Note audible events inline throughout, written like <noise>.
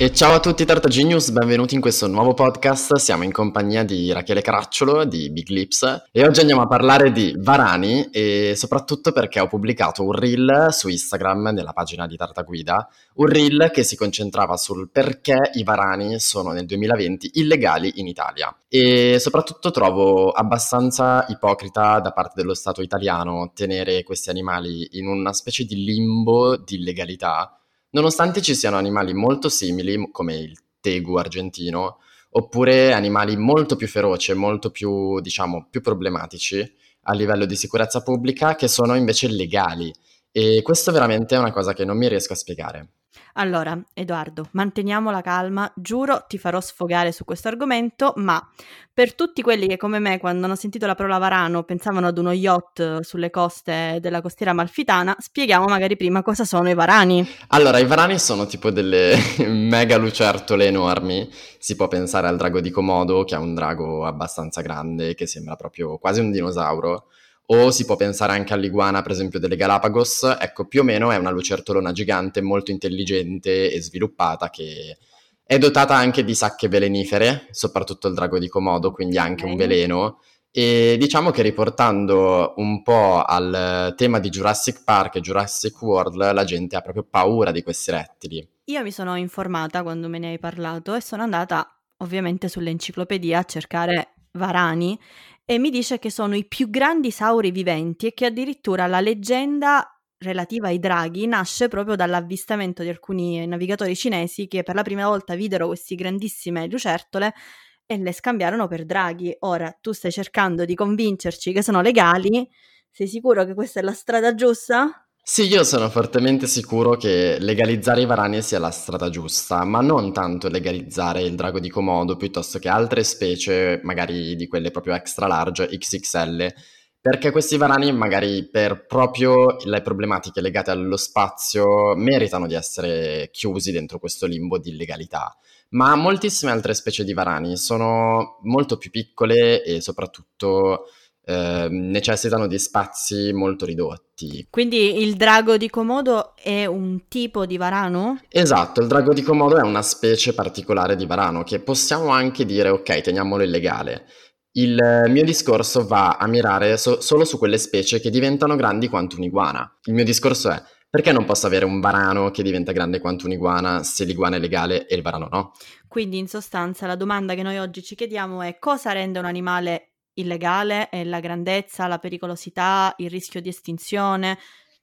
E ciao a tutti Tarta Genius, benvenuti in questo nuovo podcast. Siamo in compagnia di Rachele Caracciolo di Big Lips e oggi andiamo a parlare di Varani e soprattutto perché ho pubblicato un reel su Instagram nella pagina di Tarta Guida, un reel che si concentrava sul perché i Varani sono nel 2020 illegali in Italia e soprattutto trovo abbastanza ipocrita da parte dello Stato italiano tenere questi animali in una specie di limbo di illegalità Nonostante ci siano animali molto simili, come il tegu argentino, oppure animali molto più feroci e molto più, diciamo, più problematici a livello di sicurezza pubblica, che sono invece legali. E questo veramente è una cosa che non mi riesco a spiegare. Allora, Edoardo, manteniamo la calma, giuro ti farò sfogare su questo argomento, ma per tutti quelli che come me quando hanno sentito la parola varano pensavano ad uno yacht sulle coste della costiera malfitana, spieghiamo magari prima cosa sono i varani. Allora, i varani sono tipo delle <laughs> mega lucertole enormi, si può pensare al drago di Komodo, che è un drago abbastanza grande, che sembra proprio quasi un dinosauro, o si può pensare anche all'iguana, per esempio, delle Galapagos. Ecco, più o meno è una lucertolona gigante molto intelligente e sviluppata che è dotata anche di sacche velenifere, soprattutto il drago di Komodo, quindi anche okay. un veleno. E diciamo che riportando un po' al tema di Jurassic Park e Jurassic World, la gente ha proprio paura di questi rettili. Io mi sono informata quando me ne hai parlato e sono andata ovviamente sull'enciclopedia a cercare varani e mi dice che sono i più grandi sauri viventi e che addirittura la leggenda relativa ai draghi nasce proprio dall'avvistamento di alcuni navigatori cinesi che per la prima volta videro queste grandissime lucertole e le scambiarono per draghi. Ora tu stai cercando di convincerci che sono legali, sei sicuro che questa è la strada giusta? Sì, io sono fortemente sicuro che legalizzare i varani sia la strada giusta, ma non tanto legalizzare il drago di Komodo piuttosto che altre specie, magari di quelle proprio extra large, XXL, perché questi varani magari per proprio le problematiche legate allo spazio meritano di essere chiusi dentro questo limbo di illegalità. Ma moltissime altre specie di varani sono molto più piccole e soprattutto eh, necessitano di spazi molto ridotti. Quindi il drago di Komodo è un tipo di varano? Esatto, il drago di Komodo è una specie particolare di varano che possiamo anche dire ok, teniamolo illegale. Il mio discorso va a mirare so- solo su quelle specie che diventano grandi quanto un'iguana. Il mio discorso è perché non posso avere un varano che diventa grande quanto un'iguana se l'iguana è legale e il varano no? Quindi in sostanza la domanda che noi oggi ci chiediamo è cosa rende un animale illegale è la grandezza, la pericolosità, il rischio di estinzione.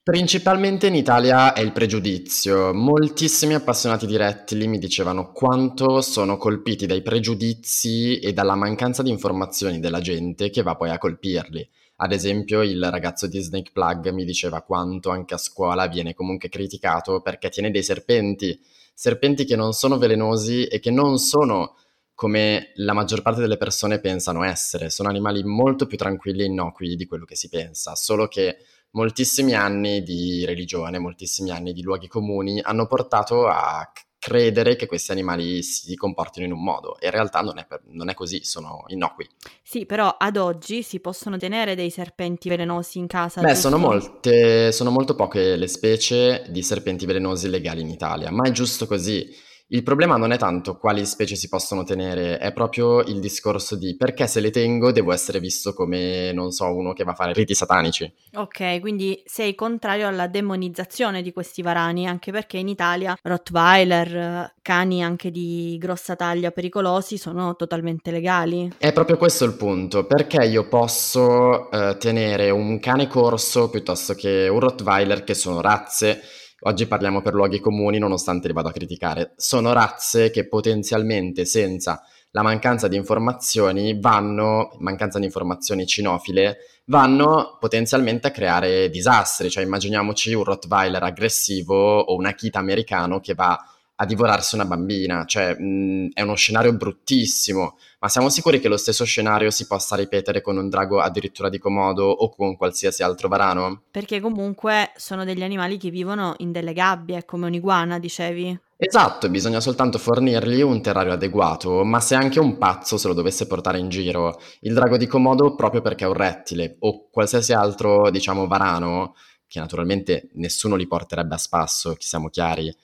Principalmente in Italia è il pregiudizio. Moltissimi appassionati di rettili mi dicevano quanto sono colpiti dai pregiudizi e dalla mancanza di informazioni della gente che va poi a colpirli. Ad esempio, il ragazzo di Snake Plug mi diceva quanto anche a scuola viene comunque criticato perché tiene dei serpenti, serpenti che non sono velenosi e che non sono come la maggior parte delle persone pensano essere. Sono animali molto più tranquilli e innocui di quello che si pensa, solo che moltissimi anni di religione, moltissimi anni di luoghi comuni hanno portato a credere che questi animali si comportino in un modo e in realtà non è, per, non è, così, sono innocui. Sì, però ad oggi si possono tenere dei serpenti velenosi in casa? Beh, sono molte, sono molto poche le specie di serpenti velenosi legali in Italia, ma è giusto così il problema non è tanto quali specie si possono tenere, è proprio il discorso di perché se le tengo devo essere visto come, non so, uno che va a fare riti satanici. Ok, quindi sei contrario alla demonizzazione di questi varani, anche perché in Italia Rottweiler, cani anche di grossa taglia pericolosi sono totalmente legali. È proprio questo il punto, perché io posso eh, tenere un cane corso piuttosto che un Rottweiler che sono razze Oggi parliamo per luoghi comuni, nonostante li vado a criticare. Sono razze che potenzialmente, senza la mancanza di informazioni, vanno, mancanza di informazioni cinofile, vanno potenzialmente a creare disastri. Cioè, immaginiamoci un Rottweiler aggressivo o un Akita americano che va a divorarsi una bambina, cioè mh, è uno scenario bruttissimo, ma siamo sicuri che lo stesso scenario si possa ripetere con un drago addirittura di Komodo o con qualsiasi altro varano? Perché comunque sono degli animali che vivono in delle gabbie, come un'iguana, dicevi. Esatto, bisogna soltanto fornirgli un terrario adeguato, ma se anche un pazzo se lo dovesse portare in giro, il drago di Komodo proprio perché è un rettile o qualsiasi altro, diciamo, varano, che naturalmente nessuno li porterebbe a spasso, che siamo chiari,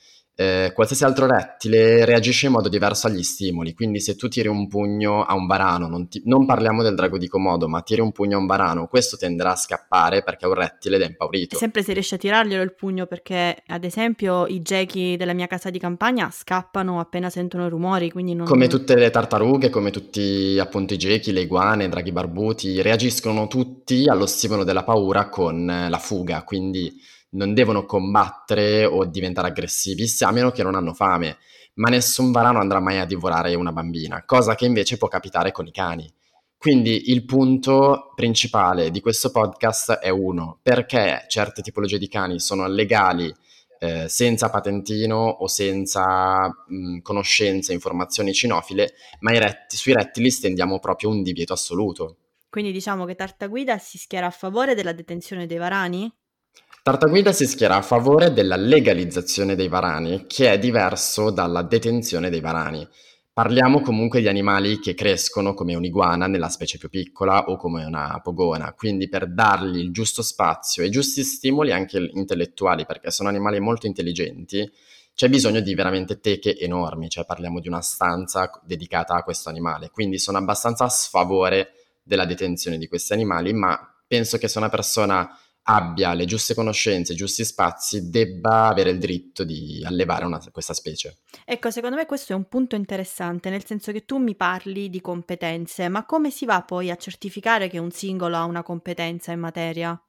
eh, qualsiasi altro rettile reagisce in modo diverso agli stimoli, quindi se tu tiri un pugno a un varano, non, ti, non parliamo del drago di Komodo, ma tiri un pugno a un varano, questo tenderà a scappare perché è un rettile ed è impaurito. Sempre se riesci a tirarglielo il pugno perché ad esempio i gechi della mia casa di campagna scappano appena sentono rumori, quindi non... Come tutte le tartarughe, come tutti appunto i gechi, le iguane, i draghi barbuti, reagiscono tutti allo stimolo della paura con la fuga, quindi non devono combattere o diventare aggressivi, a meno che non hanno fame, ma nessun varano andrà mai a divorare una bambina, cosa che invece può capitare con i cani. Quindi il punto principale di questo podcast è uno, perché certe tipologie di cani sono legali eh, senza patentino o senza mh, conoscenze, informazioni cinofile, ma retti, sui rettili stendiamo proprio un divieto assoluto. Quindi diciamo che Tartaguida si schiera a favore della detenzione dei varani? Tartaguida si schiera a favore della legalizzazione dei varani, che è diverso dalla detenzione dei varani. Parliamo comunque di animali che crescono come un'iguana nella specie più piccola o come una pogona, quindi per dargli il giusto spazio e i giusti stimoli anche intellettuali, perché sono animali molto intelligenti, c'è bisogno di veramente teche enormi, cioè parliamo di una stanza dedicata a questo animale, quindi sono abbastanza a sfavore della detenzione di questi animali, ma penso che se una persona abbia le giuste conoscenze, i giusti spazi, debba avere il diritto di allevare una, questa specie. Ecco, secondo me questo è un punto interessante, nel senso che tu mi parli di competenze, ma come si va poi a certificare che un singolo ha una competenza in materia?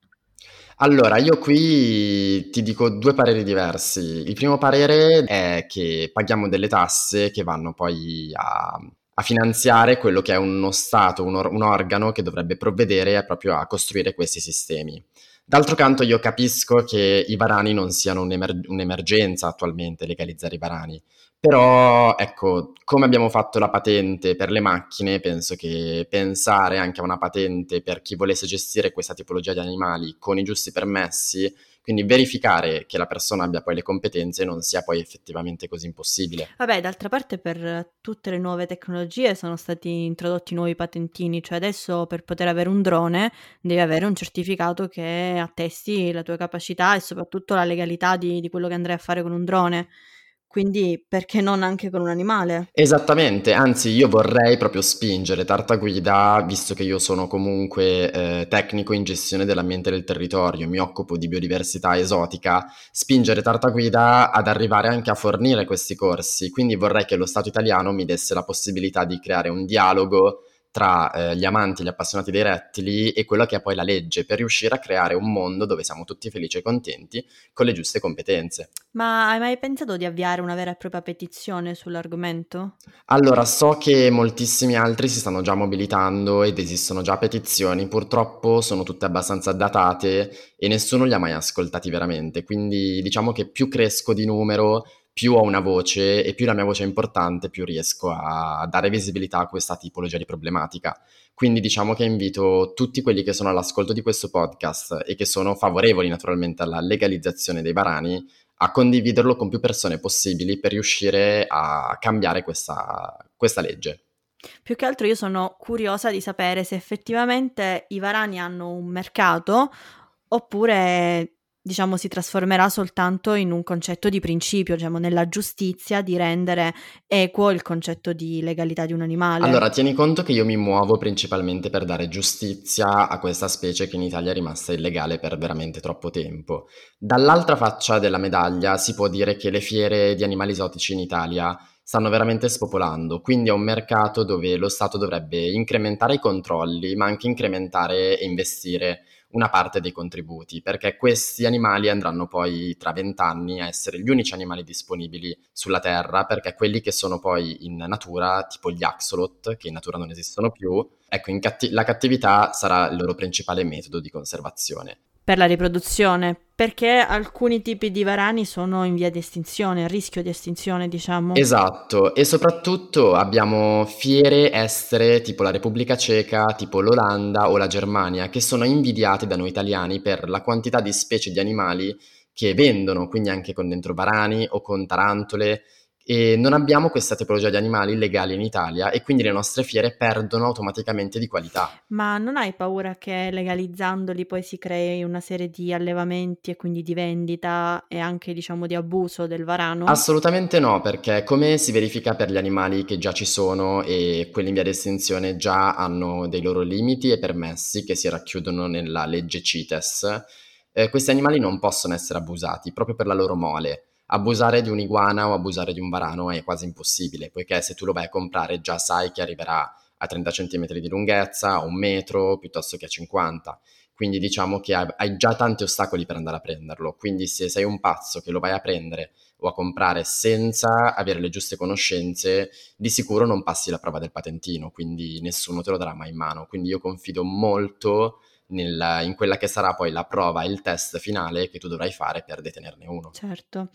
Allora, io qui ti dico due pareri diversi. Il primo parere è che paghiamo delle tasse che vanno poi a, a finanziare quello che è uno Stato, un, or- un organo che dovrebbe provvedere proprio a costruire questi sistemi. D'altro canto io capisco che i varani non siano un'emer- un'emergenza attualmente legalizzare i varani, però ecco, come abbiamo fatto la patente per le macchine, penso che pensare anche a una patente per chi volesse gestire questa tipologia di animali con i giusti permessi quindi verificare che la persona abbia poi le competenze non sia poi effettivamente così impossibile. Vabbè, d'altra parte per tutte le nuove tecnologie sono stati introdotti nuovi patentini, cioè adesso per poter avere un drone devi avere un certificato che attesti la tua capacità e soprattutto la legalità di, di quello che andrai a fare con un drone. Quindi perché non anche con un animale? Esattamente, anzi io vorrei proprio spingere Tartaguida, visto che io sono comunque eh, tecnico in gestione dell'ambiente del territorio, mi occupo di biodiversità esotica, spingere Tartaguida ad arrivare anche a fornire questi corsi. Quindi vorrei che lo Stato italiano mi desse la possibilità di creare un dialogo tra eh, gli amanti, gli appassionati dei rettili e quella che è poi la legge, per riuscire a creare un mondo dove siamo tutti felici e contenti con le giuste competenze. Ma hai mai pensato di avviare una vera e propria petizione sull'argomento? Allora, so che moltissimi altri si stanno già mobilitando ed esistono già petizioni, purtroppo sono tutte abbastanza datate e nessuno li ha mai ascoltati veramente, quindi diciamo che più cresco di numero più ho una voce e più la mia voce è importante, più riesco a dare visibilità a questa tipologia di problematica. Quindi diciamo che invito tutti quelli che sono all'ascolto di questo podcast e che sono favorevoli naturalmente alla legalizzazione dei varani a condividerlo con più persone possibili per riuscire a cambiare questa, questa legge. Più che altro io sono curiosa di sapere se effettivamente i varani hanno un mercato oppure diciamo, si trasformerà soltanto in un concetto di principio, diciamo, nella giustizia di rendere equo il concetto di legalità di un animale. Allora, tieni conto che io mi muovo principalmente per dare giustizia a questa specie che in Italia è rimasta illegale per veramente troppo tempo. Dall'altra faccia della medaglia si può dire che le fiere di animali esotici in Italia stanno veramente spopolando, quindi è un mercato dove lo Stato dovrebbe incrementare i controlli, ma anche incrementare e investire una parte dei contributi, perché questi animali andranno poi tra vent'anni a essere gli unici animali disponibili sulla Terra, perché quelli che sono poi in natura, tipo gli axolot, che in natura non esistono più, ecco, catti- la cattività sarà il loro principale metodo di conservazione per la riproduzione, perché alcuni tipi di varani sono in via di estinzione, a rischio di estinzione, diciamo. Esatto, e soprattutto abbiamo fiere estere tipo la Repubblica Ceca, tipo l'Olanda o la Germania, che sono invidiate da noi italiani per la quantità di specie di animali che vendono, quindi anche con dentro varani o con tarantole, e non abbiamo questa tipologia di animali legali in Italia e quindi le nostre fiere perdono automaticamente di qualità. Ma non hai paura che legalizzandoli poi si crei una serie di allevamenti e quindi di vendita e anche diciamo di abuso del varano? Assolutamente no, perché come si verifica per gli animali che già ci sono e quelli in via di estinzione già hanno dei loro limiti e permessi che si racchiudono nella legge CITES, eh, questi animali non possono essere abusati proprio per la loro mole abusare di un'iguana o abusare di un varano è quasi impossibile, poiché se tu lo vai a comprare già sai che arriverà a 30 cm di lunghezza, a un metro, piuttosto che a 50. Quindi diciamo che hai già tanti ostacoli per andare a prenderlo. Quindi se sei un pazzo che lo vai a prendere o a comprare senza avere le giuste conoscenze, di sicuro non passi la prova del patentino, quindi nessuno te lo darà mai in mano. Quindi io confido molto nel, in quella che sarà poi la prova il test finale che tu dovrai fare per detenerne uno. Certo.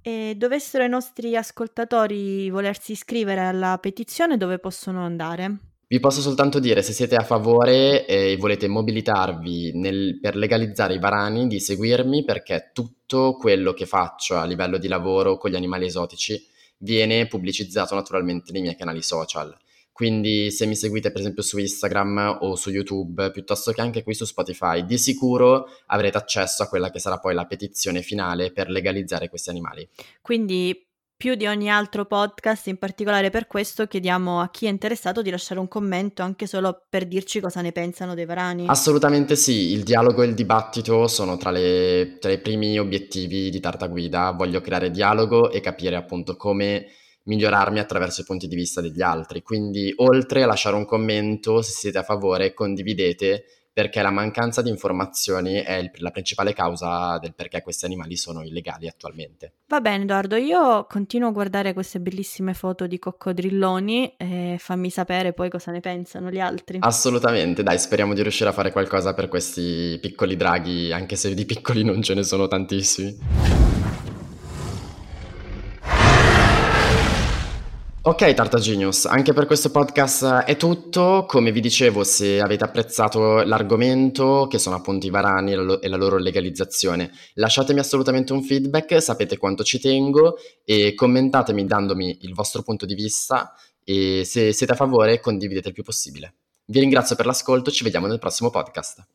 E dovessero i nostri ascoltatori volersi iscrivere alla petizione, dove possono andare? Vi posso soltanto dire, se siete a favore e volete mobilitarvi nel, per legalizzare i varani, di seguirmi perché tutto quello che faccio a livello di lavoro con gli animali esotici viene pubblicizzato naturalmente nei miei canali social. Quindi se mi seguite per esempio su Instagram o su YouTube, piuttosto che anche qui su Spotify, di sicuro avrete accesso a quella che sarà poi la petizione finale per legalizzare questi animali. Quindi più di ogni altro podcast, in particolare per questo, chiediamo a chi è interessato di lasciare un commento anche solo per dirci cosa ne pensano dei varani. Assolutamente sì, il dialogo e il dibattito sono tra, le, tra i primi obiettivi di Tartaguida. Voglio creare dialogo e capire appunto come migliorarmi attraverso i punti di vista degli altri. Quindi, oltre a lasciare un commento, se siete a favore, condividete perché la mancanza di informazioni è il, la principale causa del perché questi animali sono illegali attualmente. Va bene Edoardo, io continuo a guardare queste bellissime foto di coccodrilloni e fammi sapere poi cosa ne pensano gli altri. Assolutamente, dai, speriamo di riuscire a fare qualcosa per questi piccoli draghi, anche se di piccoli non ce ne sono tantissimi. Ok, Tarta Genius, anche per questo podcast è tutto. Come vi dicevo, se avete apprezzato l'argomento, che sono appunto i varani e la loro legalizzazione, lasciatemi assolutamente un feedback, sapete quanto ci tengo e commentatemi dandomi il vostro punto di vista e se siete a favore condividete il più possibile. Vi ringrazio per l'ascolto, ci vediamo nel prossimo podcast.